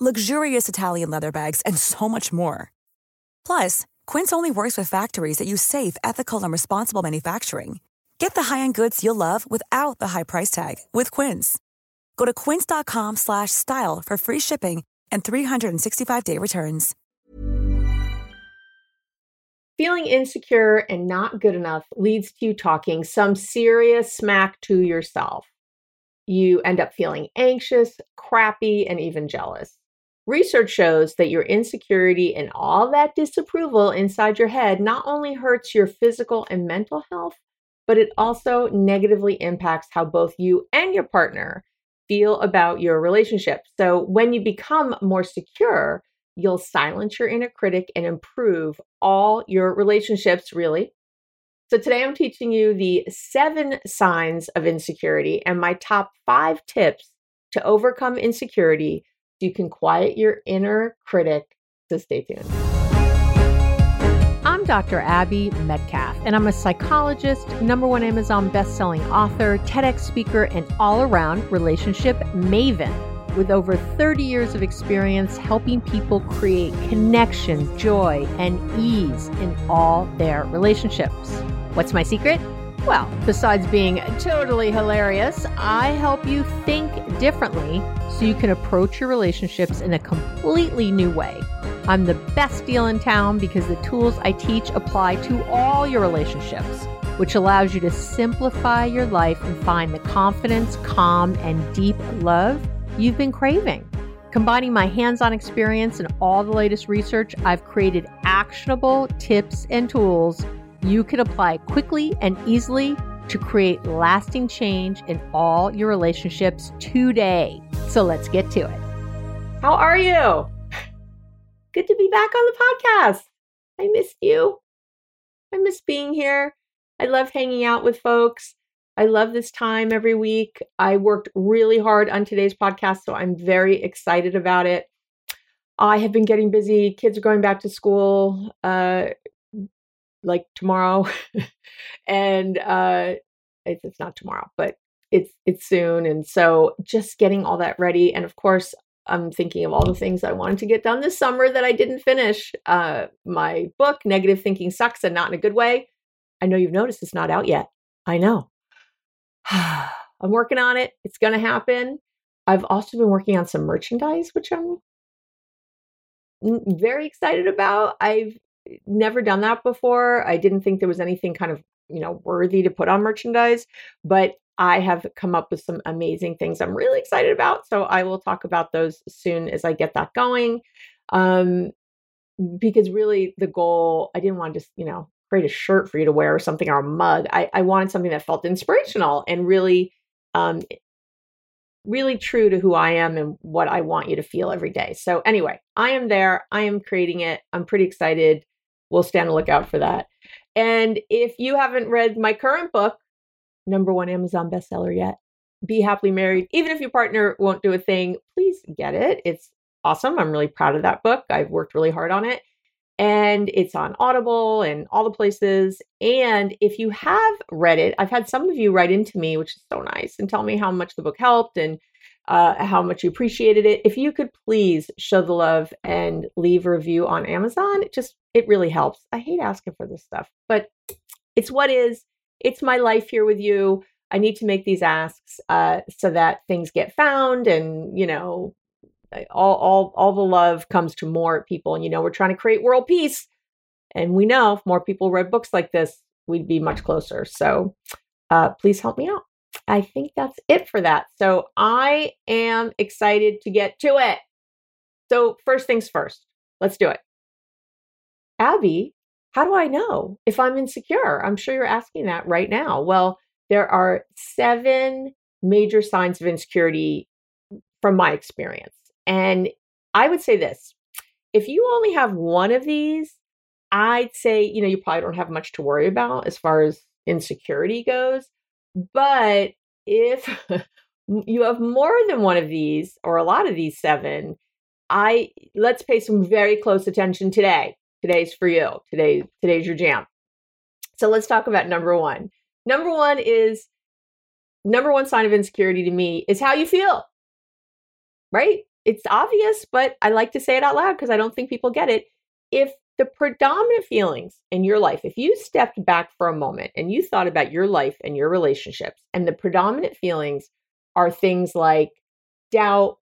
luxurious Italian leather bags, and so much more. Plus, Quince only works with factories that use safe, ethical, and responsible manufacturing. Get the high-end goods you'll love without the high price tag with Quince. Go to quince.com/style for free shipping and 365-day returns. Feeling insecure and not good enough leads to you talking some serious smack to yourself. You end up feeling anxious, crappy, and even jealous. Research shows that your insecurity and all that disapproval inside your head not only hurts your physical and mental health, but it also negatively impacts how both you and your partner feel about your relationship. So when you become more secure, you'll silence your inner critic and improve all your relationships, really. So today I'm teaching you the seven signs of insecurity and my top five tips to overcome insecurity you can quiet your inner critic. So stay tuned. I'm Dr. Abby Medcalf, and I'm a psychologist, number one Amazon best-selling author, TEDx speaker, and all-around relationship maven with over 30 years of experience helping people create connection, joy, and ease in all their relationships. What's my secret? Well, besides being totally hilarious, I help you think differently so you can approach your relationships in a completely new way. I'm the best deal in town because the tools I teach apply to all your relationships, which allows you to simplify your life and find the confidence, calm, and deep love you've been craving. Combining my hands on experience and all the latest research, I've created actionable tips and tools you can apply quickly and easily to create lasting change in all your relationships today. So let's get to it. How are you? Good to be back on the podcast. I missed you. I miss being here. I love hanging out with folks. I love this time every week. I worked really hard on today's podcast, so I'm very excited about it. I have been getting busy. Kids are going back to school. Uh, like tomorrow. And uh it's, it's not tomorrow but it's it's soon and so just getting all that ready and of course i'm thinking of all the things i wanted to get done this summer that i didn't finish. Uh my book negative thinking sucks and not in a good way. I know you've noticed it's not out yet. I know. I'm working on it. It's going to happen. I've also been working on some merchandise which i'm very excited about. I've never done that before. I didn't think there was anything kind of, you know, worthy to put on merchandise, but I have come up with some amazing things I'm really excited about. So I will talk about those soon as I get that going. Um, because really the goal, I didn't want to just, you know, create a shirt for you to wear or something or a mug. I, I wanted something that felt inspirational and really um, really true to who I am and what I want you to feel every day. So, anyway, I am there. I am creating it. I'm pretty excited we'll stand a lookout for that. And if you haven't read my current book, number one Amazon bestseller yet, Be Happily Married, even if your partner won't do a thing, please get it. It's awesome. I'm really proud of that book. I've worked really hard on it. and it's on Audible and all the places. And if you have read it, I've had some of you write into me, which is so nice, and tell me how much the book helped and uh, how much you appreciated it. If you could please show the love and leave a review on Amazon, it just it really helps. I hate asking for this stuff, but it's what is. It's my life here with you. I need to make these asks uh, so that things get found and you know all all all the love comes to more people and you know we're trying to create world peace and we know if more people read books like this we'd be much closer so uh, please help me out i think that's it for that. So i am excited to get to it. So first things first let's do it. Abby how do i know if i'm insecure? I'm sure you're asking that right now. Well there are seven major signs of insecurity from my experience. And I would say this if you only have one of these, I'd say, you know, you probably don't have much to worry about as far as insecurity goes. But if you have more than one of these or a lot of these seven, I let's pay some very close attention today. Today's for you. Today today's your jam. So let's talk about number 1. Number 1 is number one sign of insecurity to me is how you feel. Right? it's obvious, but I like to say it out loud because I don't think people get it. If the predominant feelings in your life, if you stepped back for a moment and you thought about your life and your relationships, and the predominant feelings are things like doubt,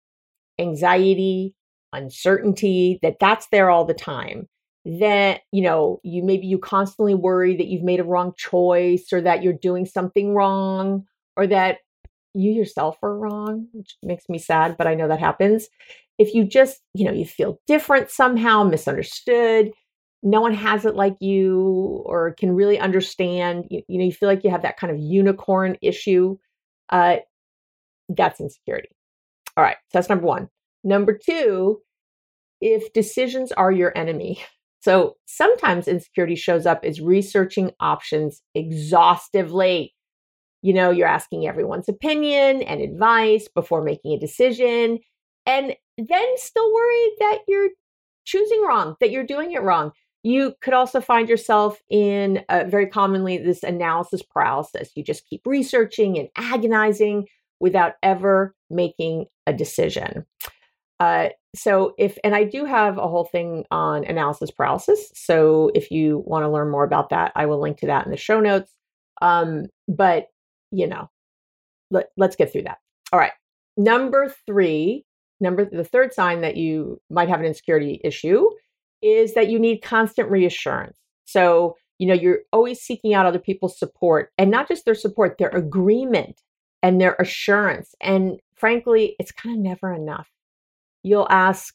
anxiety, uncertainty, that that's there all the time, that, you know, you maybe you constantly worry that you've made a wrong choice or that you're doing something wrong or that you yourself are wrong, which makes me sad, but I know that happens. If you just, you know, you feel different somehow, misunderstood, no one has it like you or can really understand, you, you know, you feel like you have that kind of unicorn issue, uh, that's insecurity. All right, so that's number one. Number two, if decisions are your enemy. So sometimes insecurity shows up as researching options exhaustively you know, you're asking everyone's opinion and advice before making a decision, and then still worried that you're choosing wrong, that you're doing it wrong. You could also find yourself in uh, very commonly this analysis paralysis. You just keep researching and agonizing without ever making a decision. Uh, so if and I do have a whole thing on analysis paralysis. So if you want to learn more about that, I will link to that in the show notes. Um, but you know, let, let's get through that. All right. Number three, number the third sign that you might have an insecurity issue is that you need constant reassurance. So, you know, you're always seeking out other people's support and not just their support, their agreement and their assurance. And frankly, it's kind of never enough. You'll ask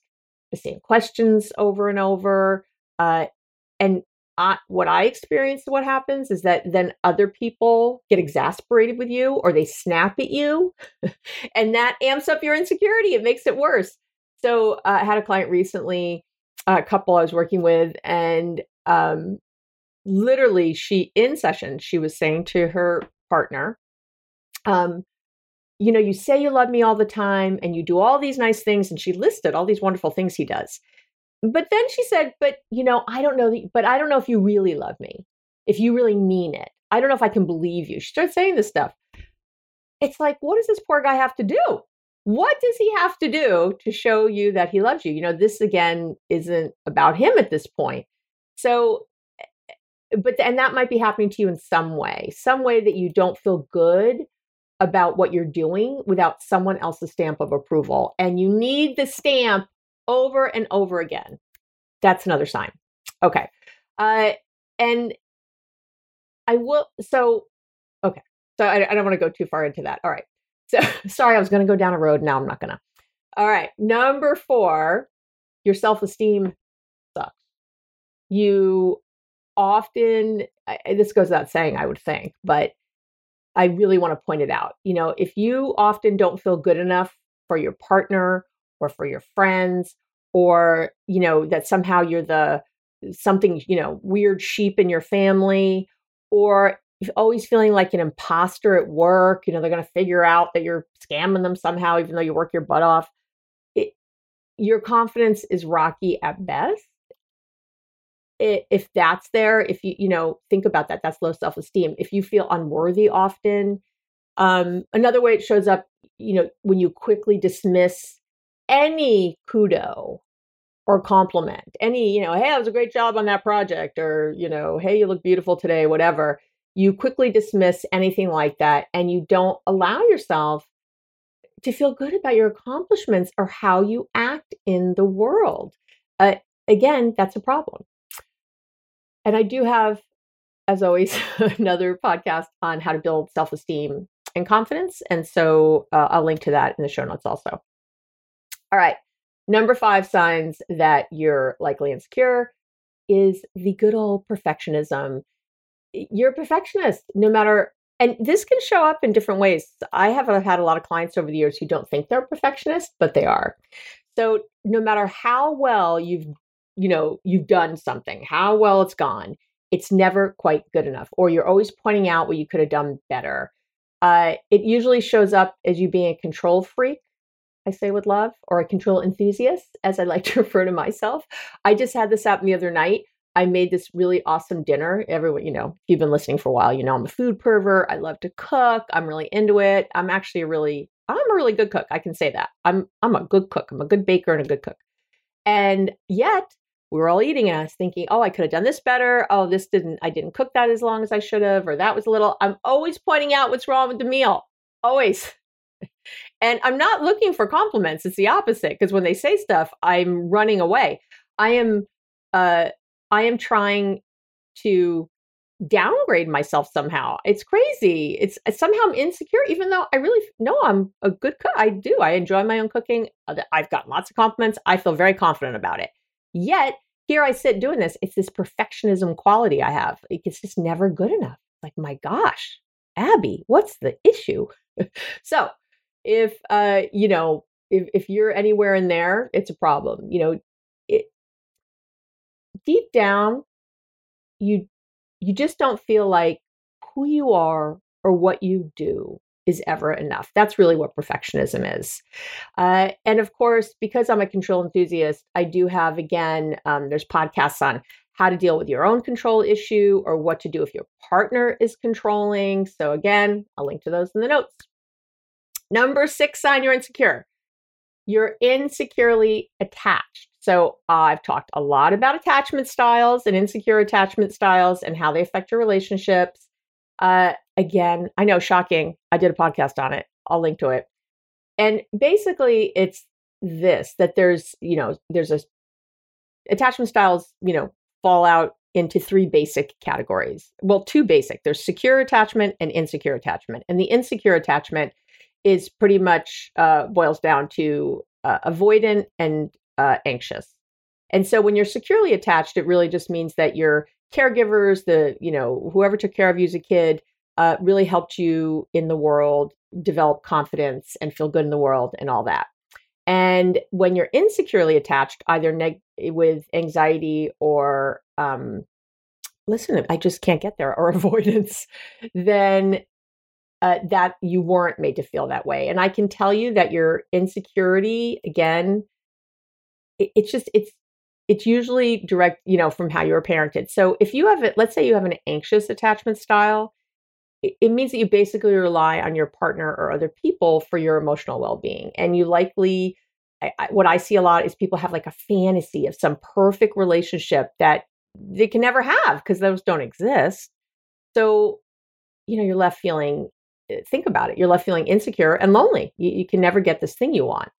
the same questions over and over. Uh, and I, what I experienced, what happens is that then other people get exasperated with you or they snap at you, and that amps up your insecurity. It makes it worse. So uh, I had a client recently, a couple I was working with, and um, literally, she in session, she was saying to her partner, um, you know, you say you love me all the time and you do all these nice things. And she listed all these wonderful things he does. But then she said, but you know, I don't know, the, but I don't know if you really love me, if you really mean it. I don't know if I can believe you. She starts saying this stuff. It's like, what does this poor guy have to do? What does he have to do to show you that he loves you? You know, this again isn't about him at this point. So, eh, but, and that might be happening to you in some way, some way that you don't feel good about what you're doing without someone else's stamp of approval. And you need the stamp over and over again. That's another sign. Okay. Uh, and I will, so, okay. So I, I don't want to go too far into that. All right. So sorry, I was going to go down a road. Now I'm not going to. All right. Number four, your self esteem sucks. You often, I, this goes without saying, I would think, but I really want to point it out. You know, if you often don't feel good enough for your partner or for your friends or you know that somehow you're the something you know weird sheep in your family or always feeling like an imposter at work you know they're going to figure out that you're scamming them somehow even though you work your butt off it, your confidence is rocky at best if that's there, if you, you know, think about that, that's low self esteem. If you feel unworthy often, um, another way it shows up, you know, when you quickly dismiss any kudo or compliment, any, you know, hey, that was a great job on that project, or, you know, hey, you look beautiful today, whatever. You quickly dismiss anything like that and you don't allow yourself to feel good about your accomplishments or how you act in the world. Uh, again, that's a problem. And I do have, as always, another podcast on how to build self esteem and confidence. And so uh, I'll link to that in the show notes also. All right. Number five signs that you're likely insecure is the good old perfectionism. You're a perfectionist, no matter, and this can show up in different ways. I have had a lot of clients over the years who don't think they're perfectionists, but they are. So no matter how well you've you know you've done something how well it's gone it's never quite good enough or you're always pointing out what you could have done better uh, it usually shows up as you being a control freak i say with love or a control enthusiast as i like to refer to myself. I just had this happen the other night. I made this really awesome dinner. Everyone you know if you've been listening for a while you know i'm a food pervert. I love to cook. I'm really into it. I'm actually a really i'm a really good cook i can say that. I'm i'm a good cook. I'm a good baker and a good cook. And yet we were all eating and I was thinking, oh, I could have done this better. Oh, this didn't, I didn't cook that as long as I should have, or that was a little, I'm always pointing out what's wrong with the meal. Always. And I'm not looking for compliments. It's the opposite. Because when they say stuff, I'm running away. I am, uh, I am trying to downgrade myself somehow. It's crazy. It's somehow I'm insecure, even though I really know I'm a good cook. I do. I enjoy my own cooking. Uh, I've gotten lots of compliments. I feel very confident about it. Yet here I sit doing this. It's this perfectionism quality I have. It's just never good enough. Like, my gosh, Abby, what's the issue? so if uh, you know, if if you're anywhere in there, it's a problem. You know, it deep down, you you just don't feel like who you are or what you do is ever enough. That's really what perfectionism is. Uh, and of course, because I'm a control enthusiast, I do have, again, um, there's podcasts on how to deal with your own control issue or what to do if your partner is controlling. So, again, I'll link to those in the notes. Number six sign you're insecure. You're insecurely attached. So, I've talked a lot about attachment styles and insecure attachment styles and how they affect your relationships. Uh, again, I know, shocking. I did a podcast on it. I'll link to it. And basically, it's this that there's, you know, there's a attachment styles, you know, fall out into three basic categories. Well, two basic. There's secure attachment and insecure attachment. And the insecure attachment is pretty much uh, boils down to uh, avoidant and uh, anxious. And so when you're securely attached, it really just means that your caregivers, the, you know, whoever took care of you as a kid, uh, really helped you in the world develop confidence and feel good in the world and all that. And when you're insecurely attached, either neg- with anxiety or, um, listen, I just can't get there, or avoidance, then uh, that you weren't made to feel that way. And I can tell you that your insecurity, again, it, it's just, it's, it's usually direct, you know, from how you were parented. So if you have it, let's say you have an anxious attachment style, it means that you basically rely on your partner or other people for your emotional well-being and you likely I, I, what i see a lot is people have like a fantasy of some perfect relationship that they can never have because those don't exist so you know you're left feeling think about it. You're left feeling insecure and lonely. You, you can never get this thing you want.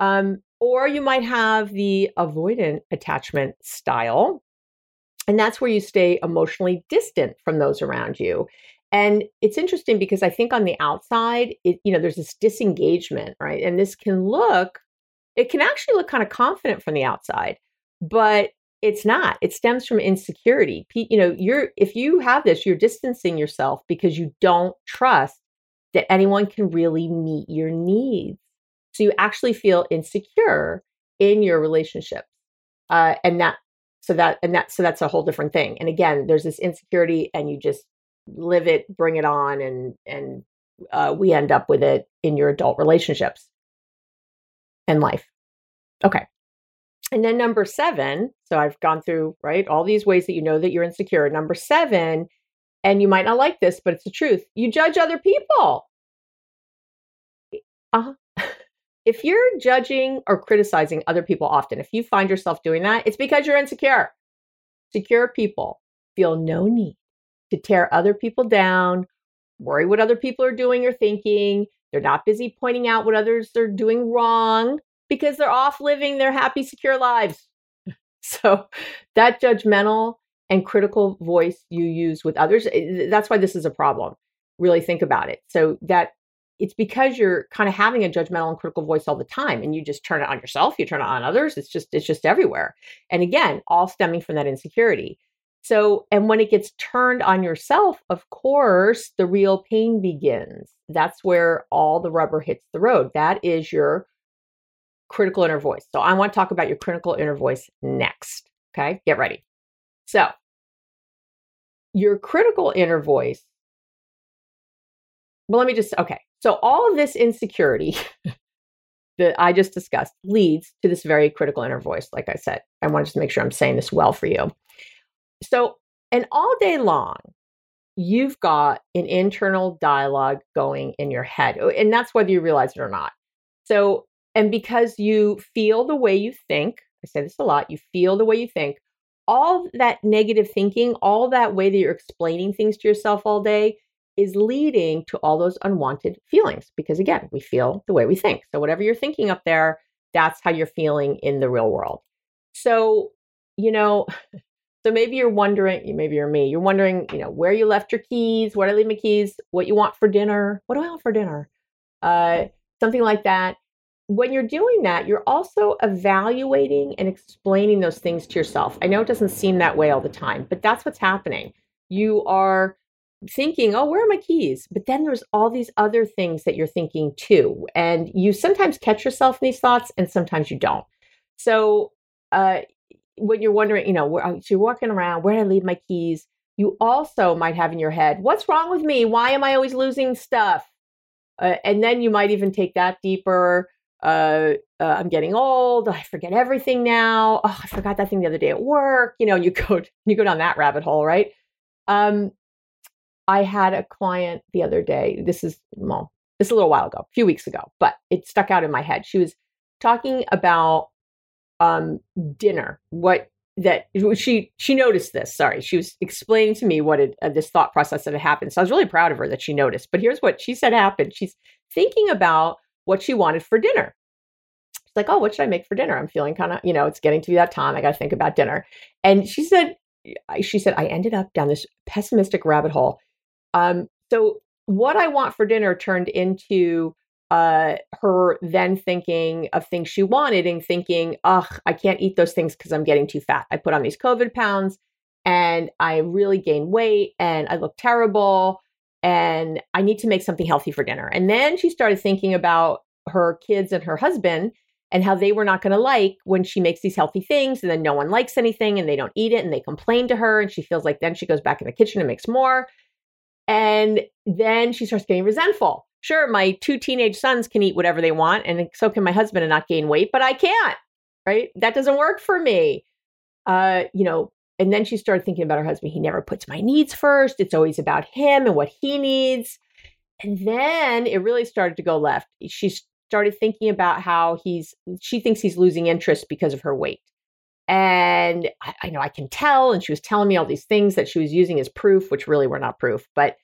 Um, or you might have the avoidant attachment style and that's where you stay emotionally distant from those around you. And it's interesting because I think on the outside, it, you know, there's this disengagement, right? And this can look, it can actually look kind of confident from the outside, but it's not. It stems from insecurity. You know, you're if you have this, you're distancing yourself because you don't trust that anyone can really meet your needs. So you actually feel insecure in your relationship uh, and that so that and that so that's a whole different thing. And again, there's this insecurity, and you just live it, bring it on, and and uh, we end up with it in your adult relationships and life. Okay. And then number seven, so I've gone through, right, all these ways that you know that you're insecure. Number seven, and you might not like this, but it's the truth. You judge other people. Uh-huh. if you're judging or criticizing other people often, if you find yourself doing that, it's because you're insecure. Secure people feel no need to tear other people down, worry what other people are doing or thinking. They're not busy pointing out what others are doing wrong because they're off living their happy, secure lives. So that judgmental and critical voice you use with others, eh, that's why this is a problem. Really think about it. So that it's because you're kind of having a judgmental and critical voice all the time and you just turn it on yourself you turn it on others it's just it's just everywhere and again all stemming from that insecurity so and when it gets turned on yourself of course the real pain begins that's where all the rubber hits the road that is your critical inner voice so i want to talk about your critical inner voice next okay get ready so your critical inner voice well let me just okay so all of this insecurity that I just discussed leads to this very critical inner voice. Like I said, I want to just make sure I'm saying this well for you. So, and all day long, you've got an internal dialogue going in your head. And that's whether you realize it or not. So, and because you feel the way you think, I say this a lot, you feel the way you think, all that negative thinking, all that way that you're explaining things to yourself all day is leading to all those unwanted feelings because again we feel the way we think. So whatever you're thinking up there that's how you're feeling in the real world. So you know so maybe you're wondering maybe you're me you're wondering you know where you left your keys where did i leave my keys what you want for dinner what do i want for dinner? Uh something like that when you're doing that you're also evaluating and explaining those things to yourself i know it doesn't seem that way all the time but that's what's happening you are thinking, oh, where are my keys? But then there's all these other things that you're thinking too. And you sometimes catch yourself in these thoughts and sometimes you don't. So uh, when you're wondering, you know, where, so you're walking around, where did I leave my keys? You also might have in your head, what's wrong with me? Why am I always losing stuff? Uh, and then you might even take that deeper. Uh, uh, I'm getting old. I forget everything now. Oh, I forgot that thing the other day at work. You know, you go you go down that rabbit hole, right? Um, I had a client the other day. This is well, this is a little while ago, a few weeks ago, but it stuck out in my head. She was talking about um, dinner. What that she she noticed this. Sorry, she was explaining to me what it, uh, this thought process that had happened. So I was really proud of her that she noticed. But here's what she said happened. She's thinking about what she wanted for dinner. She's like, "Oh, what should I make for dinner? I'm feeling kind of, you know, it's getting to be that time. I got to think about dinner." And she said, she said, I ended up down this pessimistic rabbit hole um, so what I want for dinner turned into uh, her then thinking of things she wanted and thinking, ugh, I can't eat those things because I'm getting too fat. I put on these COVID pounds and I really gain weight and I look terrible and I need to make something healthy for dinner. And then she started thinking about her kids and her husband and how they were not going to like when she makes these healthy things and then no one likes anything and they don't eat it and they complain to her and she feels like then she goes back in the kitchen and makes more and then she starts getting resentful. Sure, my two teenage sons can eat whatever they want, and so can my husband and not gain weight, but I can't, right? That doesn't work for me. Uh, you know, and then she started thinking about her husband. He never puts my needs first. It's always about him and what he needs. And then it really started to go left. She started thinking about how he's, she thinks he's losing interest because of her weight. And I, I, know I can tell. And she was telling me all these things that she was using as proof, which really were not proof. But,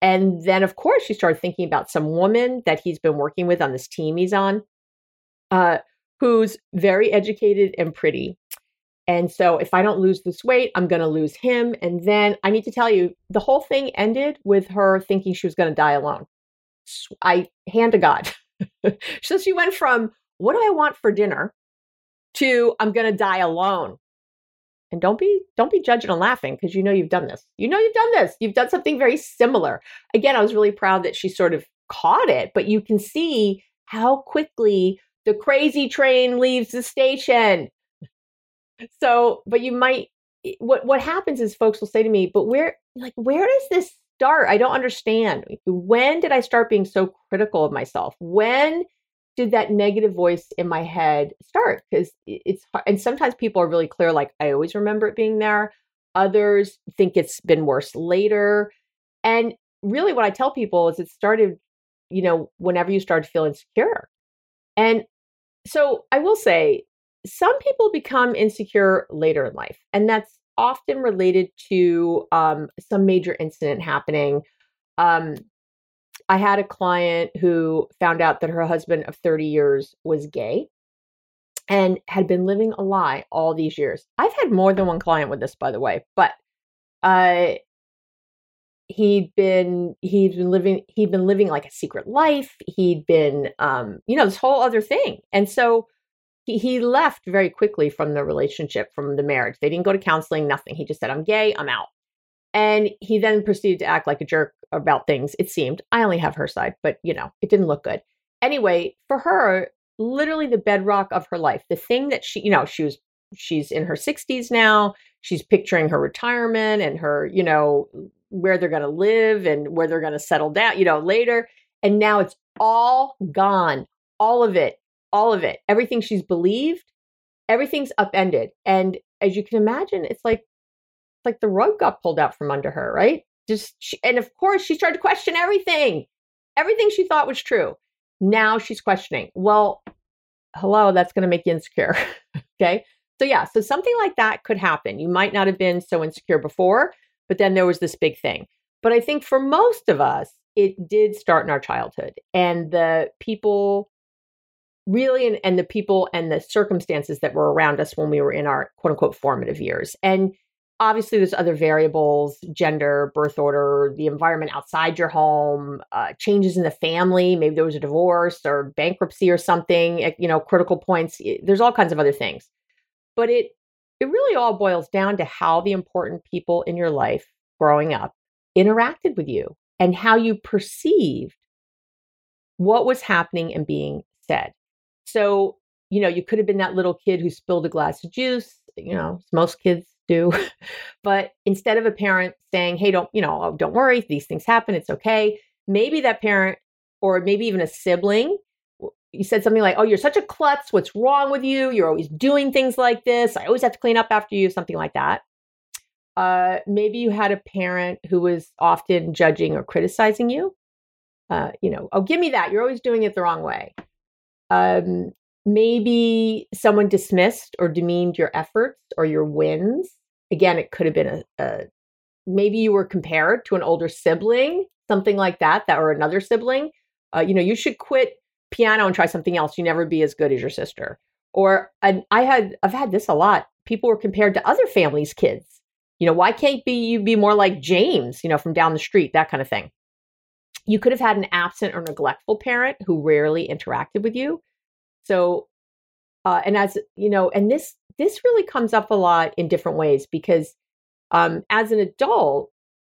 and then of course, she started thinking about some woman that he's been working with on this team he's on, uh, who's very educated and pretty. And so if I don't lose this weight, I'm going to lose him. And then I need to tell you, the whole thing ended with her thinking she was going to die alone. I hand to God. so she went from, what do I want for dinner? to I'm going to die alone. And don't be don't be judging and laughing because you know you've done this. You know you've done this. You've done something very similar. Again, I was really proud that she sort of caught it, but you can see how quickly the crazy train leaves the station. So, but you might eh, what what happens is folks will say to me, "But where like where does this start? I don't understand. When did I start being so critical of myself? When did that negative voice in my head start? Because it's hard. And sometimes people are really clear, like, I always remember it being there. Others think it's been worse later. And really, what I tell people is it started, you know, whenever you start to feel insecure. And so I will say, some people become insecure later in life, and that's often related to um, some major incident happening. Um, I had a client who found out that her husband of 30 years was gay and had been living a lie all these years. I've had more than one client with this, by the way, but uh, he'd been he'd been living he'd been living like a secret life. He'd been um, you know this whole other thing, and so he he left very quickly from the relationship, from the marriage. They didn't go to counseling, nothing. He just said, "I'm gay, I'm out." And he then proceeded to act like a jerk about things, it seemed. I only have her side, but you know, it didn't look good. Anyway, for her, literally the bedrock of her life, the thing that she, you know, she was she's in her 60s now. She's picturing her retirement and her, you know, where they're going to live and where they're going to settle down, you know, later. And now it's all gone. All of it. All of it. Everything she's believed, everything's upended. And as you can imagine, it's like like the rug got pulled out from under her, right? Just she, and of course she started to question everything. Everything she thought was true. Now she's questioning. Well, hello, that's going to make you insecure. okay? So yeah, so something like that could happen. You might not have been so insecure before, but then there was this big thing. But I think for most of us, it did start in our childhood and the people really and, and the people and the circumstances that were around us when we were in our quote unquote formative years. And obviously there's other variables gender birth order the environment outside your home uh, changes in the family maybe there was a divorce or bankruptcy or something you know critical points there's all kinds of other things but it it really all boils down to how the important people in your life growing up interacted with you and how you perceived what was happening and being said so you know you could have been that little kid who spilled a glass of juice you know most kids do. but instead of a parent saying, hey, don't, you know, oh, don't worry, these things happen, it's okay. Maybe that parent or maybe even a sibling, you said something like, oh, you're such a klutz. What's wrong with you? You're always doing things like this. I always have to clean up after you, something like that. Uh, maybe you had a parent who was often judging or criticizing you. Uh, you know, oh, give me that. You're always doing it the wrong way. Um, maybe someone dismissed or demeaned your efforts or your wins. Again, it could have been a, a maybe you were compared to an older sibling, something like that, that or another sibling. Uh, you know, you should quit piano and try something else. You never be as good as your sister. Or and I had I've had this a lot. People were compared to other families' kids. You know, why can't be you be more like James? You know, from down the street, that kind of thing. You could have had an absent or neglectful parent who rarely interacted with you. So, uh, and as you know, and this this really comes up a lot in different ways because um, as an adult,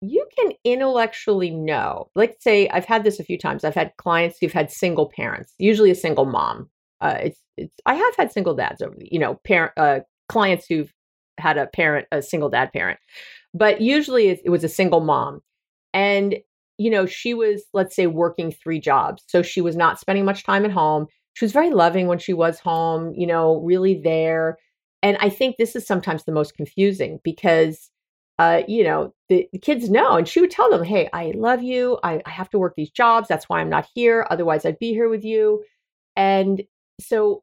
you can intellectually know. Let's say I've had this a few times. I've had clients who've had single parents, usually a single mom. Uh, it's it's. I have had single dads over you know, parent uh, clients who've had a parent, a single dad parent, but usually it, it was a single mom, and you know she was let's say working three jobs, so she was not spending much time at home she was very loving when she was home, you know, really there. And I think this is sometimes the most confusing because, uh, you know, the, the, kids know. And she would tell them, hey, I love you. I, I have to work these jobs. That's why I'm not here. Otherwise, I'd be here with you. And so,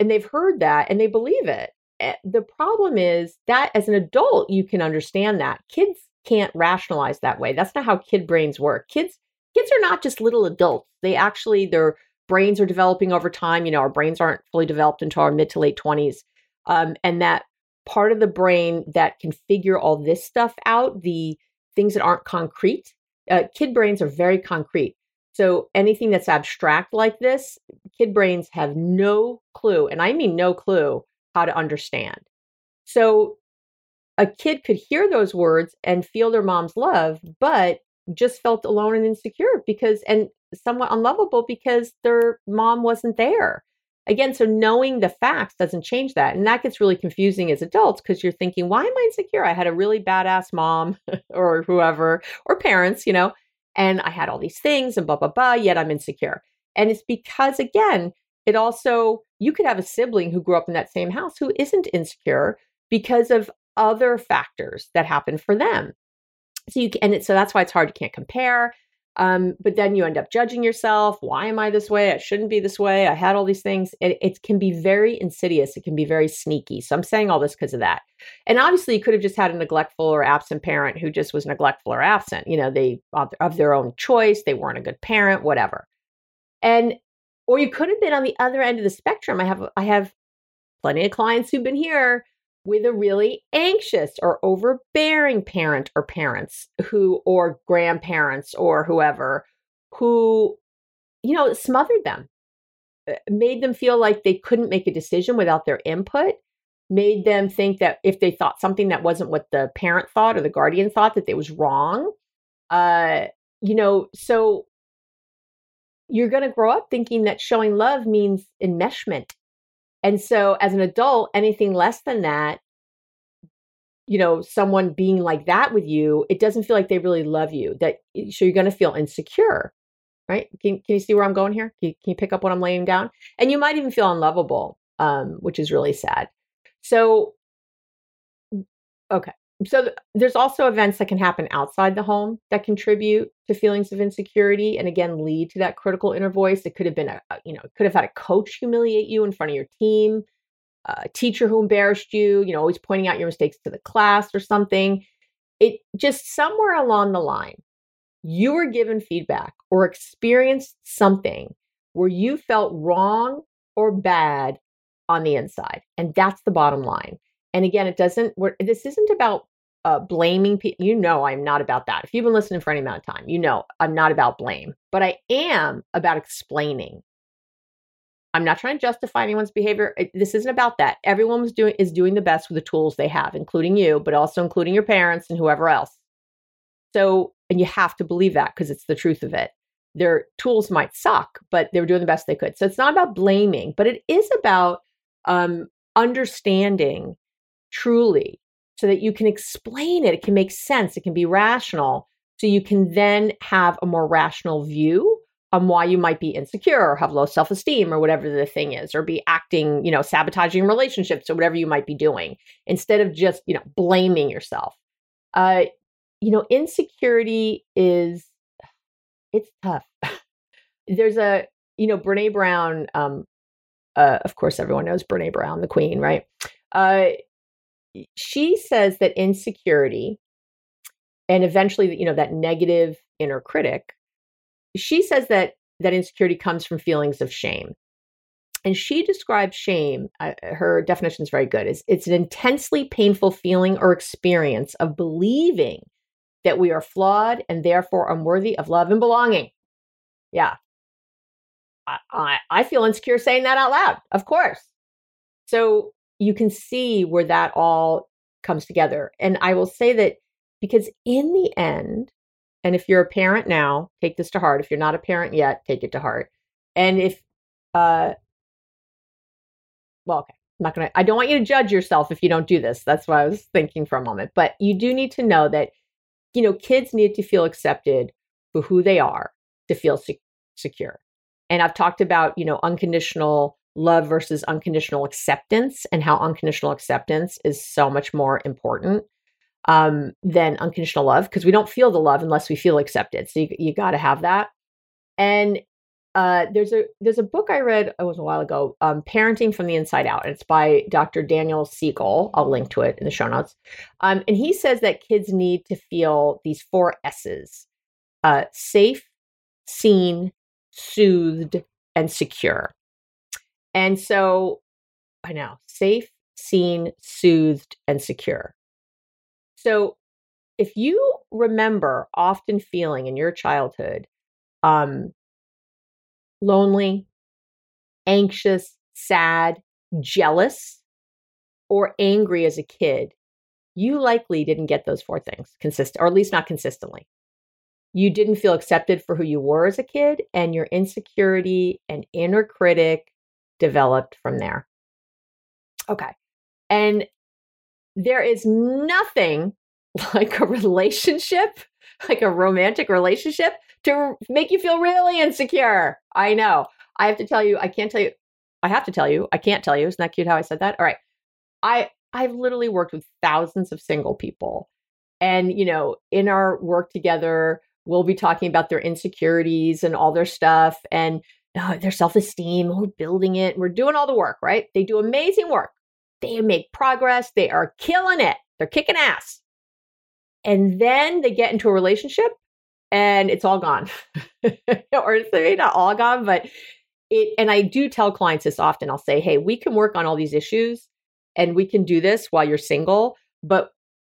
and they've heard that and they believe it. Eh, the problem is that as an adult, you can understand that. Kids can't rationalize that way. That's not how kid brains work. Kids, kids are not just little adults. They actually, they're, brains are developing over time. You know, our brains aren't fully developed until our mid to late 20s. Um, and that part of the brain that can figure all this stuff out, the things that aren't concrete, uh, kid brains are very concrete. So anything that's abstract like this, kid brains have no clue, and I mean no clue, how to understand. So a kid could hear those words and feel their mom's love, but just felt alone and insecure because, and somewhat unlovable because their mom wasn't there. Again, so knowing the facts doesn't change that. And that gets really confusing as adults because you're thinking, why am I insecure? I had a really badass mom or whoever, or parents, you know, and I had all these things and blah, blah, blah, yet I'm insecure. And it's because, again, it also, you could have a sibling who grew up in that same house who isn't insecure because of other factors that happen for them. So you and it, so that's why it's hard. You can't compare. Um, but then you end up judging yourself. Why am I this way? I shouldn't be this way. I had all these things. It, it can be very insidious. It can be very sneaky. So I'm saying all this because of that. And obviously, you could have just had a neglectful or absent parent who just was neglectful or absent. You know, they of their own choice. They weren't a good parent. Whatever. And or you could have been on the other end of the spectrum. I have I have plenty of clients who've been here with a really anxious or overbearing parent or parents who or grandparents or whoever who you know smothered them uh, made them feel like they couldn't make a decision without their input made them think that if they thought something that wasn't what the parent thought or the guardian thought that they was wrong. Uh you know so you're going to grow up thinking that showing love means enmeshment and so as an adult, anything less than that, you know, someone being like that with you, it doesn't feel like they really love you. That so you're going to feel insecure, right? Can, can you see where I'm going here? Can you, can you pick up what I'm laying down? And you might even feel unlovable, um, which is really sad. So, okay, so th- there's also events that can happen outside the home that contribute to feelings of insecurity and again lead to that critical inner voice. It could have been a, a you know could have had a coach humiliate you in front of your team a teacher who embarrassed you you know always pointing out your mistakes to the class or something. It just somewhere along the line you were given feedback or experienced something where you felt wrong or bad on the inside and that's the bottom line and again, it doesn't, this isn't about uh, blaming people. You know, I'm not about that. If you've been listening for any amount of time, you know, I'm not about blame, but I am about explaining. I'm not trying to justify anyone's behavior. This isn't about that. Everyone was doing is doing the best with the tools they have, including you, but also including your parents and whoever else. So, and you have to believe that because it's the truth of it. Their tools might suck, but they were doing the best they could. So it's not about blaming, but it is about um, understanding truly so that you can explain it. It can make sense. It can be rational. So you can then have a more rational view on why you might be insecure or have low self esteem or whatever the thing is, or be acting, you know, sabotaging relationships or whatever you might be doing instead of just, you know, blaming yourself. Uh, you know, insecurity is, it's tough. There's a, you know, Brene Brown, um, uh, of course, everyone knows Brene Brown, the queen, right? Uh, she says that insecurity and eventually you know that negative inner critic she says that that insecurity comes from feelings of shame. And she describes shame uh, her definition is very good is it's an intensely painful feeling or experience of believing that we are flawed and therefore unworthy of love and belonging. Yeah. I, I, I feel insecure saying that out loud of course. So you can see where that all comes together. And I will say that because in the end, and if you're a parent now, take this to heart. If you're not a parent yet, take it to heart. And if, uh, well, okay, I'm not gonna. I don't want you to judge yourself if you don't do this. That's what I was thinking for a moment. But you do need to know that, you know, kids need to feel accepted for who they are to feel se- secure. And I've talked about, you know, unconditional love versus unconditional acceptance and how unconditional acceptance is so much more important um, than unconditional love because we don't feel the love unless we feel accepted. So you, you got to have that. And uh, there's a there's a book I read it was a while ago, um, Parenting from the Inside Out, and it's by Dr. Daniel Siegel. I'll link to it in the show notes. Um, and he says that kids need to feel these four S's: uh, safe, seen, soothed, and secure. And so I know safe, seen, soothed, and secure. So if you remember often feeling in your childhood um, lonely, anxious, sad, jealous, or angry as a kid, you likely didn't get those four things consistent, or at least not consistently. You didn't feel accepted for who you were as a kid, and your insecurity and inner critic developed from there. Okay. And there is nothing like a relationship like a romantic relationship to make you feel really insecure. I know. I have to tell you, I can't tell you, I have to tell you, I can't tell you. Isn't that cute how I said that? All right. I I've literally worked with thousands of single people. And, you know, in our work together, we'll be talking about their insecurities and all their stuff and uh, their self esteem. We're building it. We're doing all the work, right? They do amazing work. They make progress. They are killing it. They're kicking ass. And then they get into a relationship and it's all gone. or it's maybe not all gone, but it, and I do tell clients this often. I'll say, hey, we can work on all these issues and we can do this while you're single. But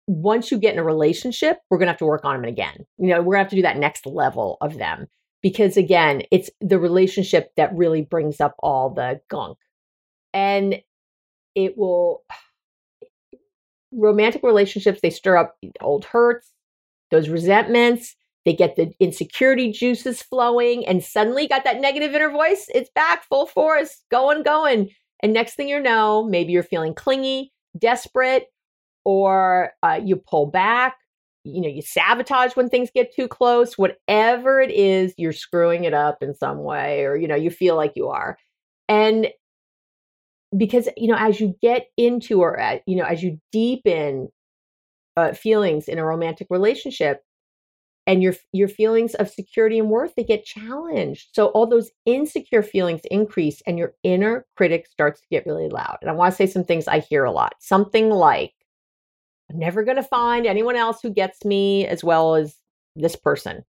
once you get in a relationship, we're going to have to work on them again. You know, we're going to have to do that next level of them because again, it's the relationship that really brings up all the gunk. And it will romantic relationships they stir up old hurts, those resentments, they get the insecurity juices flowing and suddenly got that negative inner voice, it's back full force, going going. And next thing you know, maybe you're feeling clingy, desperate, or uh, you pull back, you know, you sabotage when things get too close, whatever it is, you're screwing it up in some way, or, you know, you feel like you are. And because, you know, as you get into, or, uh, you know, as you deepen uh, feelings in a romantic relationship, and your your feelings of security and worth they get challenged so all those insecure feelings increase and your inner critic starts to get really loud and i want to say some things i hear a lot something like I'm never going to find anyone else who gets me as well as this person.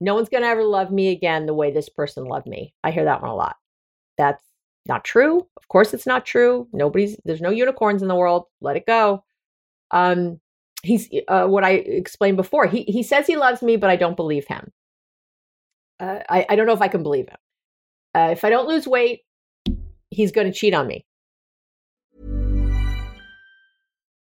No one's going to ever love me again the way this person loved me. I hear that one a lot. That's not true. Of course, it's not true. Nobody's, there's no unicorns in the world. Let it go. Um, he's uh, what I explained before. He, he says he loves me, but I don't believe him. Uh, I, I don't know if I can believe him. Uh, if I don't lose weight, he's going to cheat on me.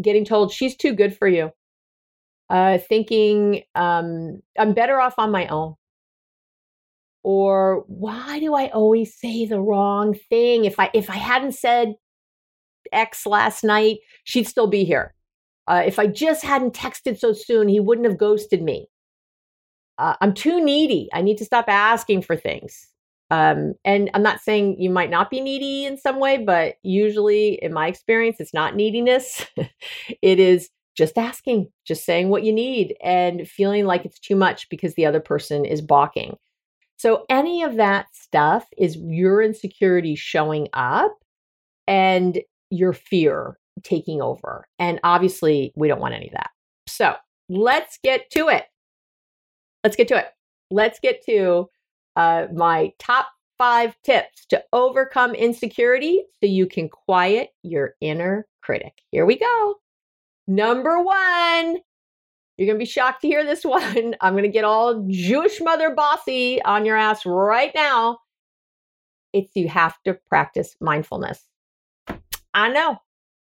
Getting told she's too good for you. Uh, thinking um, I'm better off on my own. Or why do I always say the wrong thing? If I if I hadn't said X last night, she'd still be here. Uh, if I just hadn't texted so soon, he wouldn't have ghosted me. Uh, I'm too needy. I need to stop asking for things. Um, and I'm not saying you might not be needy in some way, but usually, in my experience, it's not neediness. it is just asking, just saying what you need and feeling like it's too much because the other person is balking. So, any of that stuff is your insecurity showing up and your fear taking over. And obviously, we don't want any of that. So, let's get to it. Let's get to it. Let's get to uh, my top five tips to overcome insecurity so you can quiet your inner critic. Here we go. Number one, you're going to be shocked to hear this one. I'm going to get all Jewish mother bossy on your ass right now. It's you have to practice mindfulness. I know.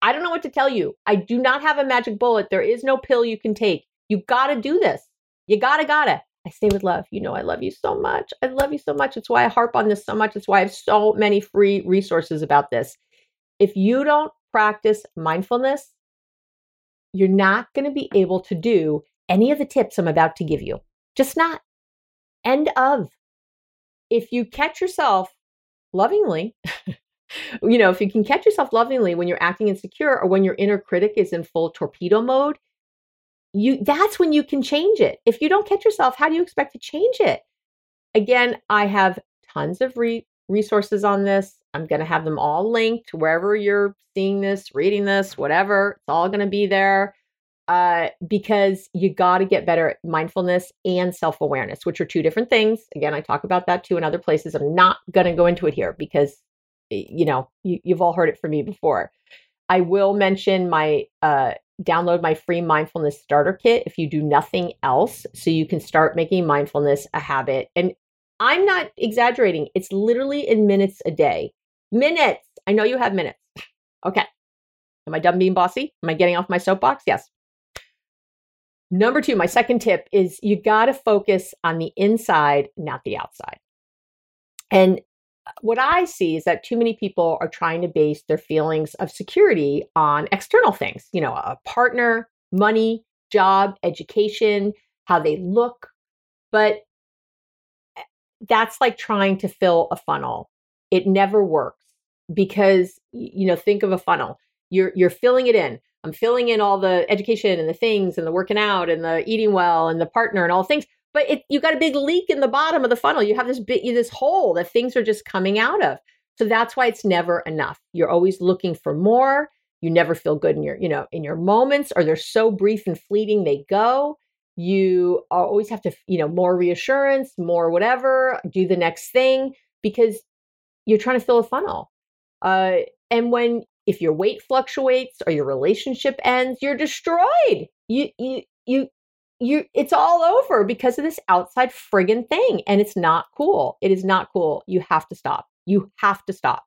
I don't know what to tell you. I do not have a magic bullet. There is no pill you can take. You got to do this. You got to, got to. I say with love, you know, I love you so much. I love you so much. It's why I harp on this so much. It's why I have so many free resources about this. If you don't practice mindfulness, you're not going to be able to do any of the tips I'm about to give you. Just not. End of. If you catch yourself lovingly you know, if you can catch yourself lovingly when you're acting insecure or when your inner critic is in full torpedo mode, you that's when you can change it. If you don't catch yourself, how do you expect to change it? Again, I have tons of re- resources on this. I'm going to have them all linked wherever you're seeing this, reading this, whatever. It's all going to be there uh, because you got to get better at mindfulness and self awareness, which are two different things. Again, I talk about that too in other places. I'm not going to go into it here because, you know, you, you've all heard it from me before. I will mention my uh, download my free mindfulness starter kit if you do nothing else, so you can start making mindfulness a habit. And I'm not exaggerating, it's literally in minutes a day. Minutes. I know you have minutes. Okay. Am I done being bossy? Am I getting off my soapbox? Yes. Number two, my second tip is you got to focus on the inside, not the outside. And what I see is that too many people are trying to base their feelings of security on external things, you know, a partner, money, job, education, how they look. But eh, that's like trying to fill a funnel. It never works because, you know, think of a funnel. You're, you're filling it in I'm filling in all the education and the things and the working out and the eating well and the partner and all things. But it, you got a big leak in the bottom of the funnel. You have this bit, this hole that things are just coming out of. So that's why it's never enough. You're always looking for more. You never feel good in your, you know, in your moments, or they're so brief and fleeting they go. You always have to, you know, more reassurance, more whatever. Do the next thing because you're trying to fill a funnel. Uh, and when if your weight fluctuates or your relationship ends, you're destroyed. You you you you it's all over because of this outside friggin' thing and it's not cool. It is not cool. You have to stop. You have to stop.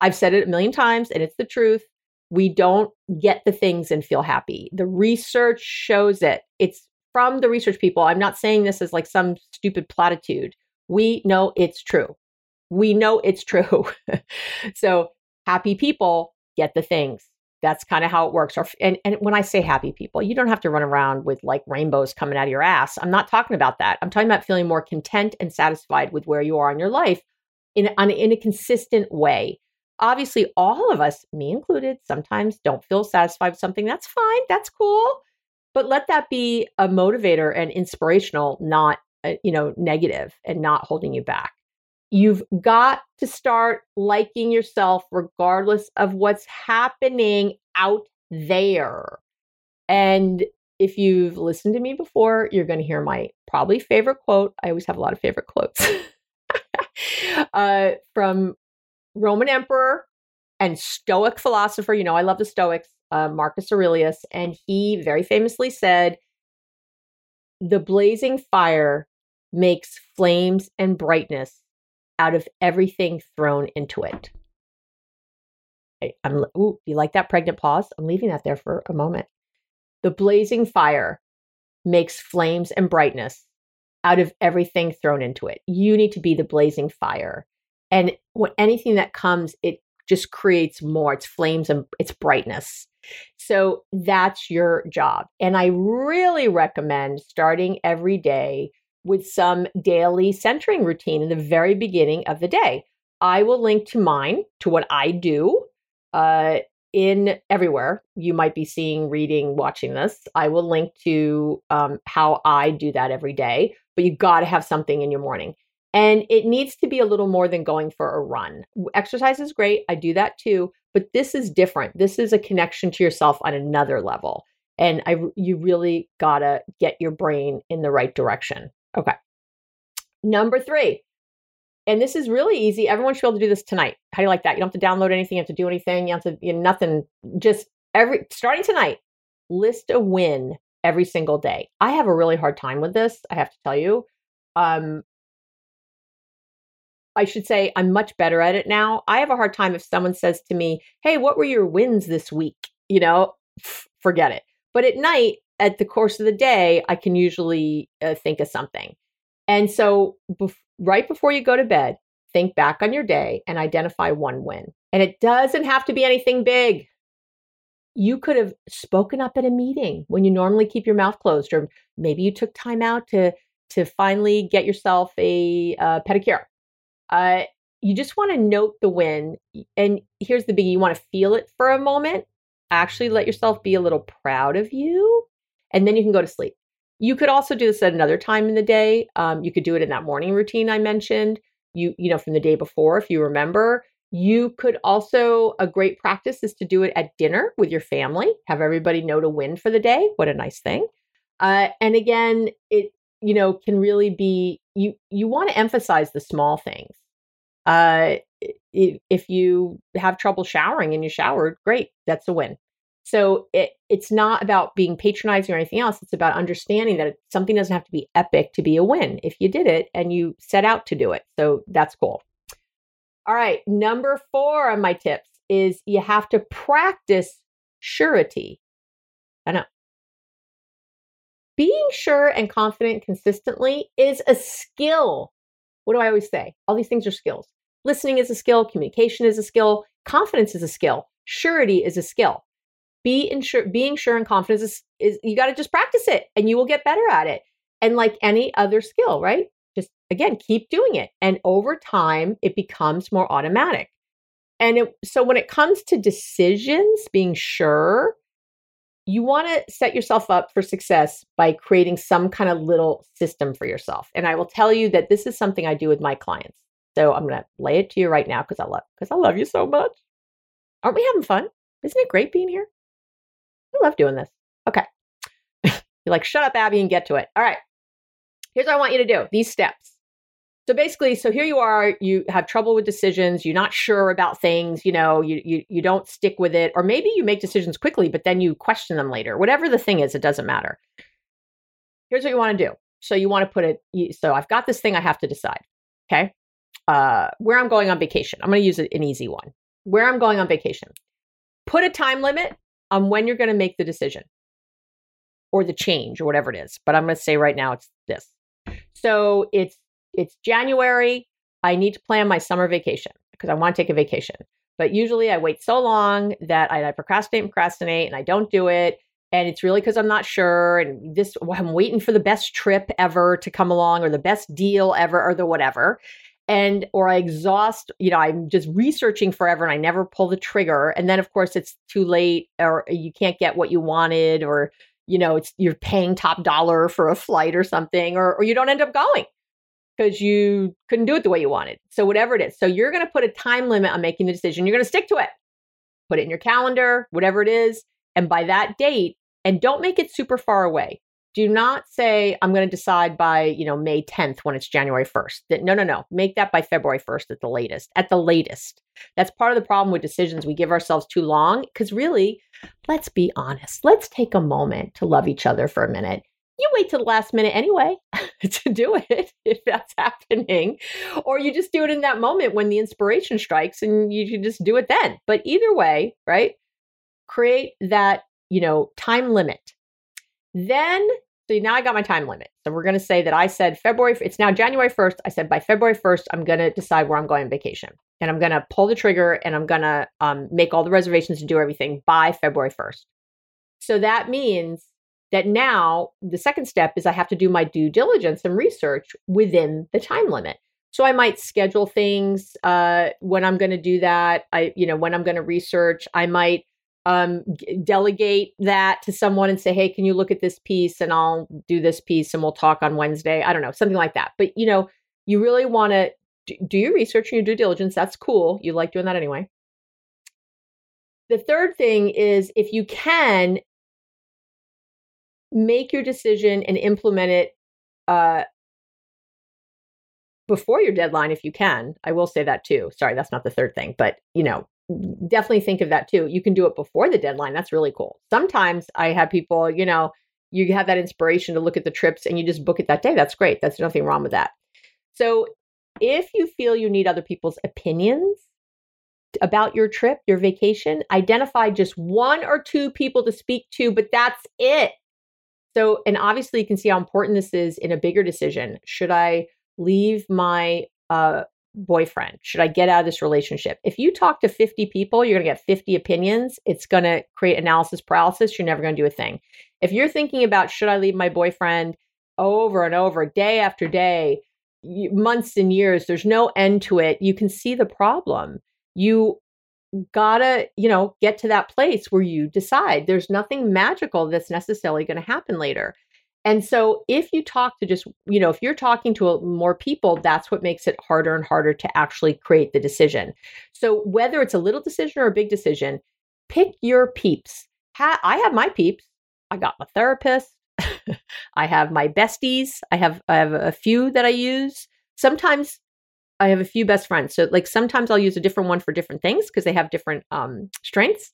I've said it a million times and it's the truth. We don't get the things and feel happy. The research shows it. It's from the research people. I'm not saying this as like some stupid platitude. We know it's true. We know it's true. so happy people get the things. That's kind of how it works. Or, and, and when I say happy people, you don't have to run around with like rainbows coming out of your ass. I'm not talking about that. I'm talking about feeling more content and satisfied with where you are in your life in, on, in a consistent way. Obviously, all of us, me included, sometimes don't feel satisfied with something. That's fine. That's cool. But let that be a motivator and inspirational, not, uh, you know, negative and not holding you back. You've got to start liking yourself regardless of what's happening out there. And if you've listened to me before, you're going to hear my probably favorite quote. I always have a lot of favorite quotes uh, from Roman emperor and Stoic philosopher. You know, I love the Stoics, uh, Marcus Aurelius. And he very famously said, The blazing fire makes flames and brightness out of everything thrown into it. I, am ooh, you like that pregnant pause? I'm leaving that there for a moment. The blazing fire makes flames and brightness out of everything thrown into it. You need to be the blazing fire. And when anything that comes, it just creates more. It's flames and it's brightness. So that's your job. And I really recommend starting every day with some daily centering routine in the very beginning of the day. I will link to mine, to what I do uh, in everywhere. You might be seeing, reading, watching this. I will link to um, how I do that every day, but you got to have something in your morning. And it needs to be a little more than going for a run. Exercise is great. I do that too, but this is different. This is a connection to yourself on another level. And I, you really got to get your brain in the right direction. Okay. Number three, and this is really easy. Everyone should be able to do this tonight. How do you like that? You don't have to download anything. You have to do anything. You have to, you know, nothing. Just every, starting tonight, list a win every single day. I have a really hard time with this. I have to tell you. Um, I should say I'm much better at it now. I have a hard time if someone says to me, Hey, what were your wins this week? You know, forget it. But at night, at the course of the day, I can usually uh, think of something. And so, bef- right before you go to bed, think back on your day and identify one win. And it doesn't have to be anything big. You could have spoken up at a meeting when you normally keep your mouth closed, or maybe you took time out to to finally get yourself a uh, pedicure. Uh, you just want to note the win. And here's the biggie you want to feel it for a moment, actually let yourself be a little proud of you, and then you can go to sleep. You could also do this at another time in the day. Um, you could do it in that morning routine I mentioned. You, you know, from the day before, if you remember. You could also, a great practice is to do it at dinner with your family, have everybody know to win for the day. What a nice thing. Uh, and again, it, you know, can really be, you, you want to emphasize the small things. Uh, if you have trouble showering and you showered, great, that's a win. So it, it's not about being patronizing or anything else. It's about understanding that something doesn't have to be epic to be a win if you did it and you set out to do it. So that's cool. All right, number four on my tips is you have to practice surety. I know. Being sure and confident consistently is a skill. What do I always say? All these things are skills. Listening is a skill, communication is a skill, confidence is a skill, surety is a skill. Be insure, being sure and confident is, is you got to just practice it and you will get better at it. And like any other skill, right? Just again, keep doing it. And over time, it becomes more automatic. And it, so when it comes to decisions, being sure, you want to set yourself up for success by creating some kind of little system for yourself. And I will tell you that this is something I do with my clients. So I'm going to lay it to you right now because I love because I love you so much. Aren't we having fun? Isn't it great being here? I love doing this. Okay. You're like, shut up, Abby, and get to it. All right. Here's what I want you to do these steps. So basically, so here you are, you have trouble with decisions, you're not sure about things, you know, you, you you don't stick with it, or maybe you make decisions quickly, but then you question them later. Whatever the thing is, it doesn't matter. Here's what you want to do. So you want to put it, so I've got this thing I have to decide. Okay. Uh, where I'm going on vacation. I'm going to use an easy one. Where I'm going on vacation. Put a time limit on when you're going to make the decision or the change or whatever it is. But I'm going to say right now it's this. So it's it's January. I need to plan my summer vacation because I want to take a vacation. But usually I wait so long that I, I procrastinate and procrastinate and I don't do it. And it's really because I'm not sure. And this, I'm waiting for the best trip ever to come along or the best deal ever or the whatever. And, or I exhaust, you know, I'm just researching forever and I never pull the trigger. And then, of course, it's too late or you can't get what you wanted or, you know, it's you're paying top dollar for a flight or something, or, or you don't end up going because you couldn't do it the way you wanted. So, whatever it is. So, you're going to put a time limit on making the decision. You're going to stick to it. Put it in your calendar, whatever it is. And by that date, and don't make it super far away. Do not say, I'm going to decide by, you know, May 10th when it's January 1st. That, no, no, no. Make that by February 1st at the latest. At the latest. That's part of the problem with decisions. We give ourselves too long because really, let's be honest. Let's take a moment to love each other for a minute you wait to the last minute anyway to do it if that's happening or you just do it in that moment when the inspiration strikes and you just do it then but either way right create that you know time limit then so now i got my time limit. So we're going to say that i said february it's now january 1st i said by february 1st i'm going to decide where i'm going on vacation. And i'm going to pull the trigger and i'm going to um, make all the reservations and do everything by february 1st so that means that now the second step is I have to do my due diligence and research within the time limit. So I might schedule things uh, when I'm going to do that. I, you know, when I'm going to research, I might um, g- delegate that to someone and say, "Hey, can you look at this piece?" And I'll do this piece, and we'll talk on Wednesday. I don't know, something like that. But you know, you really want to do your research and your due diligence. That's cool. You like doing that anyway. The third thing is if you can, make your decision and implement it uh, before your deadline if you can. I will say that too. Sorry, that's not the third thing, but you know, definitely think of that too. You can do it before the deadline. That's really cool. Sometimes I have people, you know, you have that inspiration to look at the trips and you just book it that day. That's great. That's nothing wrong with that. So, if you feel you need other people's opinions about your trip, your vacation, identify just one or two people to speak to, but that's it. So, and obviously, you can see how important this is in a bigger decision. Should I leave my uh, boyfriend? Should I get out of this relationship? If you talk to 50 people, you're going to get 50 opinions. It's going to create analysis paralysis. You're never going to do a thing. If you're thinking about, should I leave my boyfriend over and over, day after day, months and years. There's no end to it. You can see the problem. You gotta, you know, get to that place where you decide there's nothing magical that's necessarily going to happen later. And so if you talk to just, you know, if you're talking to more people, that's what makes it harder and harder to actually create the decision. So whether it's a little decision or a big decision, pick your peeps. Ha- I have my peeps. I got my therapist. I have my besties. I have I have a few that I use. Sometimes I have a few best friends. So like sometimes I'll use a different one for different things because they have different um, strengths.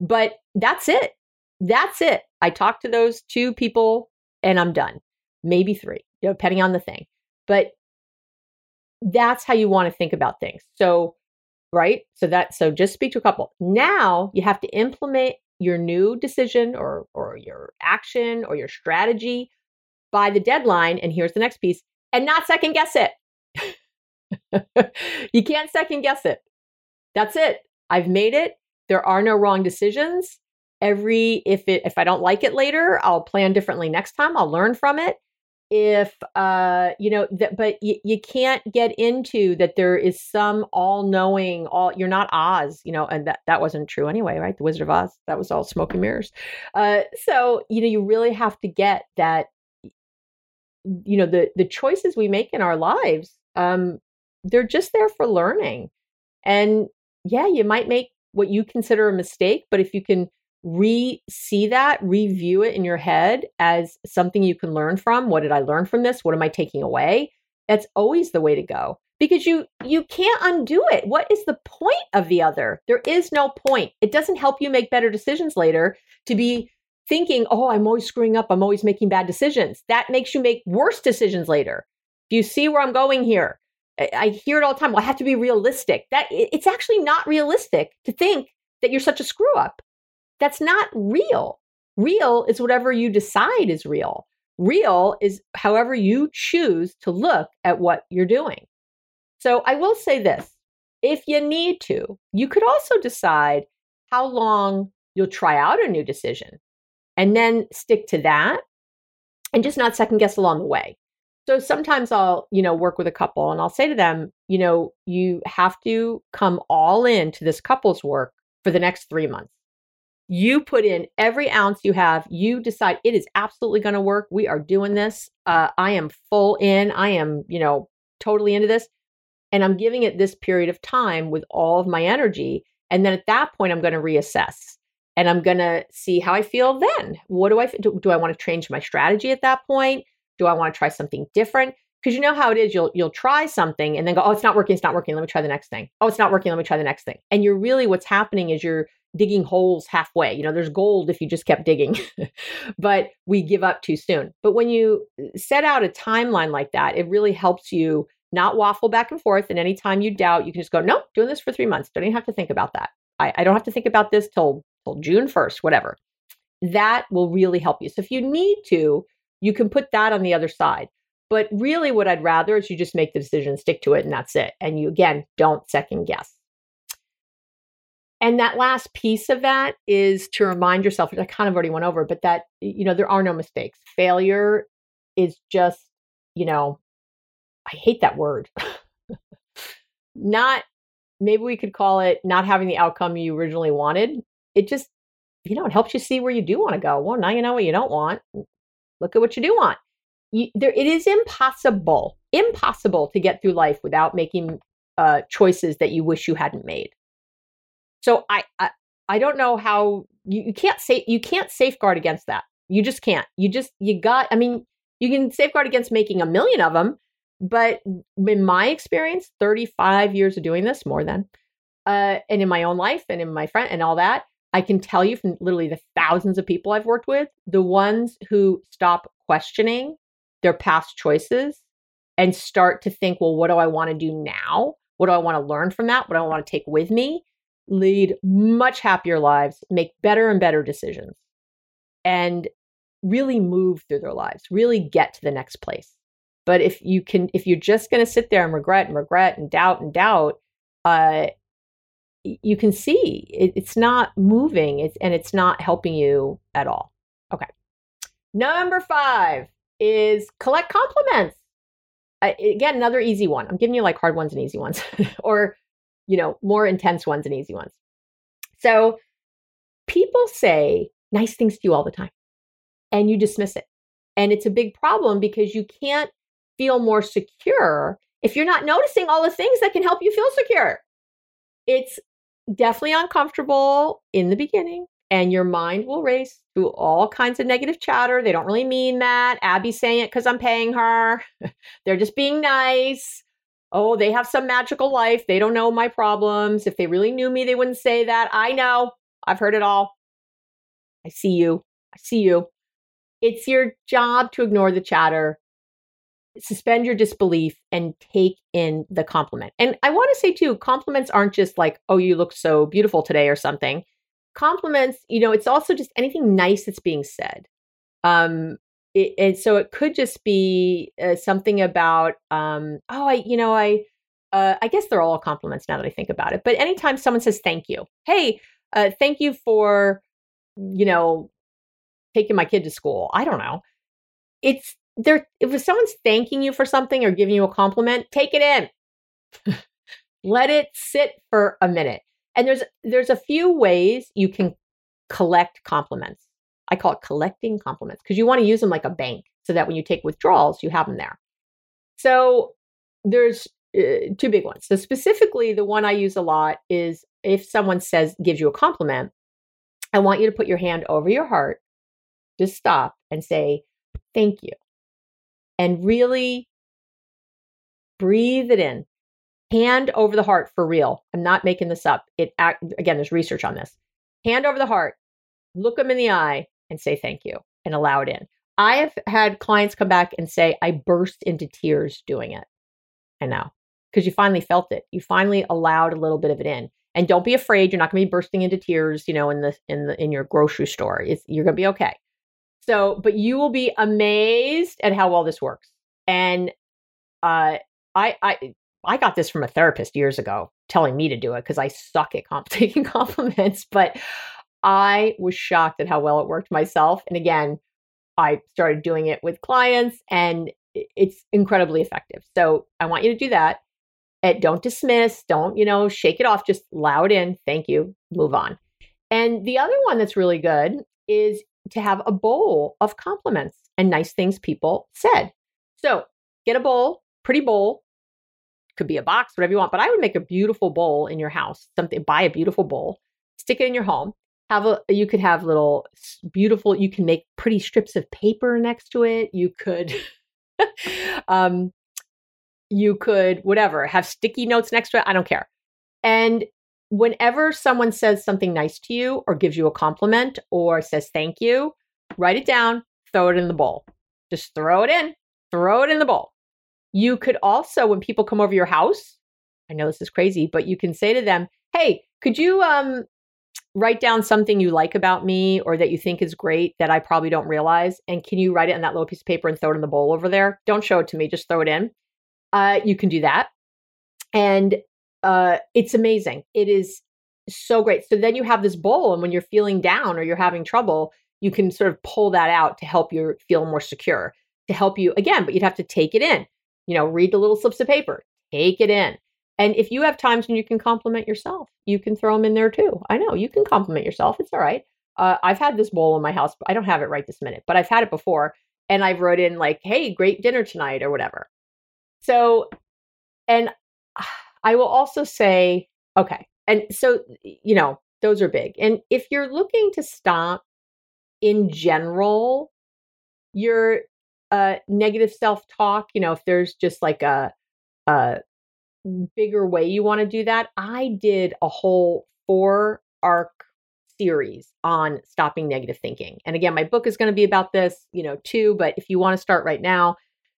But that's it. That's it. I talk to those two people and I'm done. Maybe three, depending on the thing. But that's how you want to think about things. So, right? So that so just speak to a couple. Now you have to implement your new decision or or your action or your strategy by the deadline and here's the next piece and not second guess it you can't second guess it. That's it. I've made it. There are no wrong decisions. Every if it if I don't like it later, I'll plan differently next time. I'll learn from it. If uh you know that but y- you can't get into that there is some all-knowing all you're not Oz, you know, and that that wasn't true anyway, right? The Wizard of Oz, that was all smoke and mirrors. Uh so, you know, you really have to get that you know the the choices we make in our lives um they're just there for learning. And yeah, you might make what you consider a mistake, but if you can re see that, review it in your head as something you can learn from, what did I learn from this? What am I taking away? That's always the way to go because you you can't undo it. What is the point of the other? There is no point. It doesn't help you make better decisions later to be thinking, "Oh, I'm always screwing up. I'm always making bad decisions." That makes you make worse decisions later. Do you see where I'm going here? I hear it all the time. Well, I have to be realistic. That it's actually not realistic to think that you're such a screw up. That's not real. Real is whatever you decide is real. Real is however you choose to look at what you're doing. So I will say this if you need to, you could also decide how long you'll try out a new decision and then stick to that and just not second guess along the way. So sometimes I'll, you know, work with a couple and I'll say to them, you know, you have to come all in to this couple's work for the next three months. You put in every ounce you have. You decide it is absolutely going to work. We are doing this. Uh, I am full in. I am, you know, totally into this. And I'm giving it this period of time with all of my energy. And then at that point, I'm going to reassess and I'm going to see how I feel then. What do I do? Do I want to change my strategy at that point? Do I want to try something different? Because you know how it is, you'll you'll try something and then go, oh, it's not working, it's not working. Let me try the next thing. Oh, it's not working. Let me try the next thing. And you're really what's happening is you're digging holes halfway. You know, there's gold if you just kept digging, but we give up too soon. But when you uh, set out a timeline like that, it really helps you not waffle back and forth. And anytime you doubt, you can just go, nope, doing this for three months. Don't even have to think about that. I, I don't have to think about this till till June 1st, whatever. That will really help you. So if you need to, you can put that on the other side. But really, what I'd rather is you just make the decision, stick to it, and that's it. And you, again, don't second guess. And that last piece of that is to remind yourself, which I kind of already went over, but that, you know, there are no mistakes. Failure is just, you know, I hate that word. not, maybe we could call it not having the outcome you originally wanted. It just, you know, it helps you see where you do want to go. Well, now you know what you don't want. Look at what you do want. You, there, it is impossible, impossible to get through life without making uh, choices that you wish you hadn't made. So I, I, I don't know how you, you can't say you can't safeguard against that. You just can't. You just you got. I mean, you can safeguard against making a million of them, but in my experience, 35 years of doing this, more than, uh, and in my own life and in my friend and all that, I can tell you from literally the thousands of people I've worked with, the ones who stop questioning their past choices and start to think, well, what do I want to do now? What do I want to learn from that? What do I want to take with me? Lead much happier lives, make better and better decisions, and really move through their lives, really get to the next place. But if you can, if you're just going to sit there and regret and regret and doubt and doubt, uh, you can see it, it's not moving it's, and it's not helping you at all. Okay. Number five is collect compliments. Again, another easy one. I'm giving you like hard ones and easy ones, or you know, more intense ones and easy ones. So people say nice things to you all the time, and you dismiss it, and it's a big problem because you can't feel more secure if you're not noticing all the things that can help you feel secure. It's definitely uncomfortable in the beginning and your mind will race through all kinds of negative chatter. They don't really mean that. Abby's saying it because I'm paying her. They're just being nice. Oh, they have some magical life. They don't know my problems. If they really knew me, they wouldn't say that. I know. I've heard it all. I see you. I see you. It's your job to ignore the chatter, suspend your disbelief, and take in the compliment. And I want to say, too, compliments aren't just like, oh, you look so beautiful today or something compliments, you know, it's also just anything nice that's being said. Um, it, and so it could just be uh, something about, um, oh, I, you know, I, uh, I guess they're all compliments now that I think about it. But anytime someone says thank you, hey, uh, thank you for, you know, taking my kid to school. I don't know. It's there. If someone's thanking you for something or giving you a compliment, take it in. Let it sit for a minute. And there's there's a few ways you can collect compliments. I call it collecting compliments because you want to use them like a bank so that when you take withdrawals, you have them there. So there's uh, two big ones. So specifically, the one I use a lot is if someone says gives you a compliment, I want you to put your hand over your heart, just stop and say thank you, and really breathe it in hand over the heart for real. I'm not making this up. It again, there's research on this. Hand over the heart, look them in the eye, and say thank you, and allow it in. I have had clients come back and say, I burst into tears doing it. I know because you finally felt it. You finally allowed a little bit of it in. And don't be afraid. You're not going to be bursting into tears, you know, in the in the in your grocery store. It's, you're going to be okay. So, but you will be amazed at how well this works. And uh, I, I I got this from a therapist years ago telling me to do it because I suck at comp- taking compliments, but I was shocked at how well it worked myself. And again, I started doing it with clients and it's incredibly effective. So I want you to do that. And don't dismiss, don't, you know, shake it off, just allow it in. Thank you. Move on. And the other one that's really good is to have a bowl of compliments and nice things people said. So get a bowl, pretty bowl, could be a box, whatever you want. But I would make a beautiful bowl in your house. Something buy a beautiful bowl, stick it in your home. Have a you could have little beautiful. You can make pretty strips of paper next to it. You could, um, you could whatever have sticky notes next to it. I don't care. And whenever someone says something nice to you or gives you a compliment or says thank you, write it down, throw it in the bowl. Just throw it in, throw it in the bowl. You could also, when people come over your house, I know this is crazy, but you can say to them, Hey, could you um, write down something you like about me or that you think is great that I probably don't realize? And can you write it on that little piece of paper and throw it in the bowl over there? Don't show it to me, just throw it in. Uh, you can do that. And uh, it's amazing. It is so great. So then you have this bowl, and when you're feeling down or you're having trouble, you can sort of pull that out to help you feel more secure, to help you again, but you'd have to take it in you know, read the little slips of paper, take it in. And if you have times when you can compliment yourself, you can throw them in there too. I know you can compliment yourself. It's all right. Uh, I've had this bowl in my house, I don't have it right this minute, but I've had it before. And I've wrote in like, hey, great dinner tonight or whatever. So, and I will also say, okay. And so, you know, those are big. And if you're looking to stop in general, you're uh, negative self talk, you know, if there's just like a, a bigger way you want to do that, I did a whole four arc series on stopping negative thinking. And again, my book is going to be about this, you know, too. But if you want to start right now,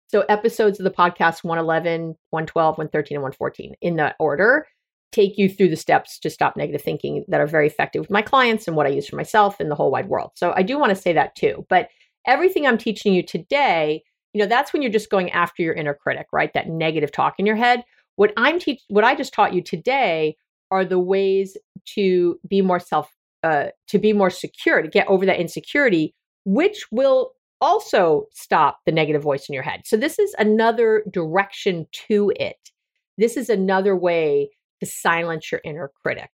so episodes of the podcast 111, 112, 113, and 114 in that order take you through the steps to stop negative thinking that are very effective with my clients and what I use for myself and the whole wide world. So I do want to say that too. But everything I'm teaching you today, you know, that's when you're just going after your inner critic, right? That negative talk in your head. What I'm teach what I just taught you today are the ways to be more self uh to be more secure, to get over that insecurity, which will also stop the negative voice in your head. So, this is another direction to it. This is another way to silence your inner critic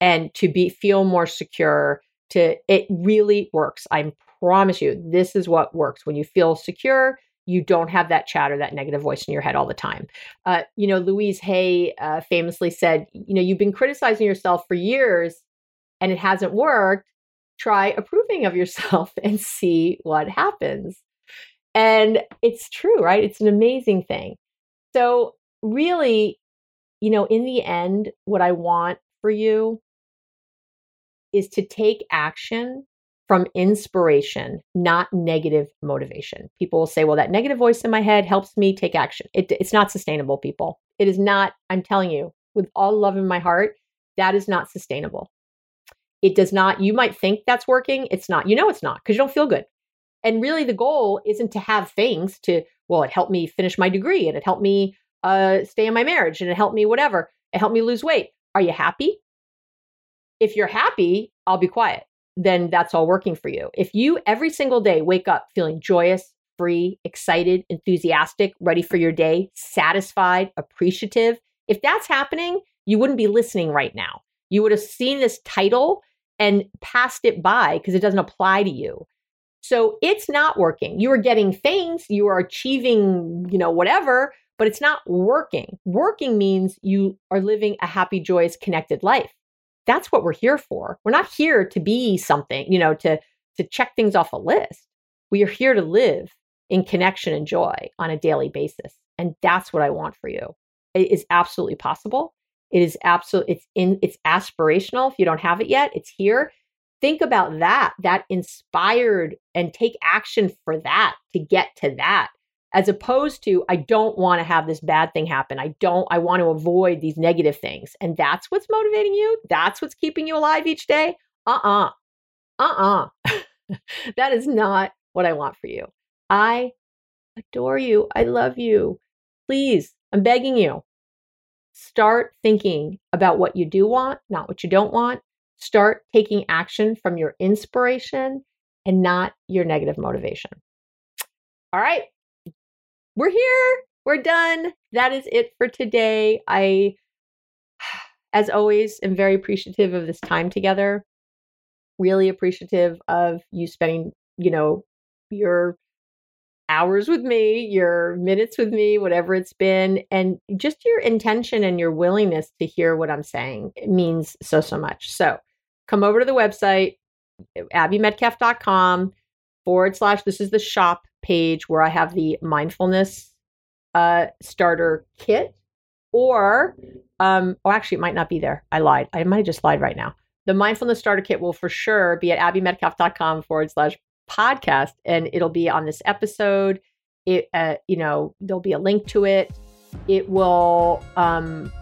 and to be feel more secure to it really works i promise you this is what works when you feel secure you don't have that chatter that negative voice in your head all the time. Uh, you know louise hay uh, famously said you know you've been criticizing yourself for years and it hasn't worked. Try approving of yourself and see what happens. And it's true right? It's an amazing thing. So really you know in the end what i want for you is to take action from inspiration, not negative motivation. People will say, well, that negative voice in my head helps me take action. It, it's not sustainable, people. It is not, I'm telling you, with all love in my heart, that is not sustainable. It does not, you might think that's working. It's not. You know it's not because you don't feel good. And really, the goal isn't to have things to, well, it helped me finish my degree and it helped me uh, stay in my marriage and it helped me whatever. It helped me lose weight. Are you happy? If you're happy, I'll be quiet. Then that's all working for you. If you every single day wake up feeling joyous, free, excited, enthusiastic, ready for your day, satisfied, appreciative, if that's happening, you wouldn't be listening right now. You would have seen this title and passed it by because it doesn't apply to you. So it's not working. You are getting things, you are achieving, you know, whatever, but it's not working. Working means you are living a happy, joyous, connected life that's what we're here for. We're not here to be something, you know, to to check things off a list. We are here to live in connection and joy on a daily basis. And that's what I want for you. It is absolutely possible. It is absolutely it's in it's aspirational. If you don't have it yet, it's here. Think about that, that inspired and take action for that to get to that as opposed to I don't want to have this bad thing happen. I don't I want to avoid these negative things. And that's what's motivating you? That's what's keeping you alive each day? Uh-uh. Uh-uh. that is not what I want for you. I adore you. I love you. Please, I'm begging you. Start thinking about what you do want, not what you don't want. Start taking action from your inspiration and not your negative motivation. All right, we're here. We're done. That is it for today. I, as always, am very appreciative of this time together. Really appreciative of you spending, you know, your hours with me, your minutes with me, whatever it's been, and just your intention and your willingness to hear what I'm saying it means so, so much. So come over to the website, abbymedcalf.com forward slash, this is the shop page where I have the mindfulness uh, starter kit, or um, oh, actually, it might not be there. I lied. I might have just lied right now. The mindfulness starter kit will for sure be at abbymedcalf.com forward slash podcast, and it'll be on this episode. It, uh, you know, there'll be a link to it. It will um,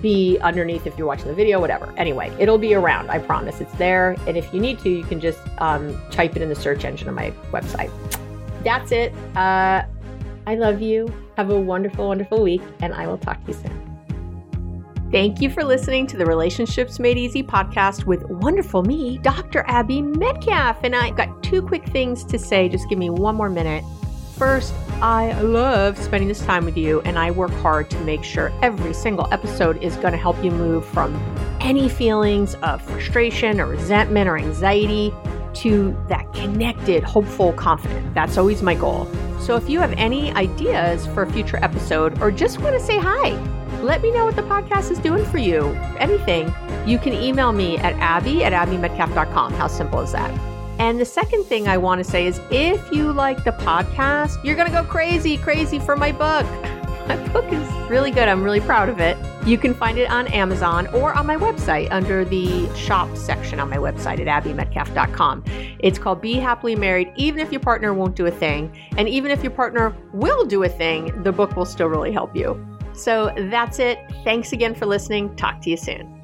be underneath if you're watching the video, whatever. Anyway, it'll be around. I promise. It's there. And if you need to, you can just um, type it in the search engine on my website. That's it. Uh, I love you. Have a wonderful, wonderful week, and I will talk to you soon. Thank you for listening to the Relationships Made Easy podcast with wonderful me, Dr. Abby Medcalf. And I've got two quick things to say. Just give me one more minute. First, I love spending this time with you, and I work hard to make sure every single episode is going to help you move from any feelings of frustration or resentment or anxiety to that connected, hopeful, confident. That's always my goal. So if you have any ideas for a future episode or just want to say hi, let me know what the podcast is doing for you. Anything, you can email me at abby at abbymedcalf.com. How simple is that? And the second thing I want to say is if you like the podcast, you're going to go crazy, crazy for my book. My book is really good. I'm really proud of it. You can find it on Amazon or on my website under the shop section on my website at abbymedcalf.com. It's called Be Happily Married, even if your partner won't do a thing. And even if your partner will do a thing, the book will still really help you. So that's it. Thanks again for listening. Talk to you soon.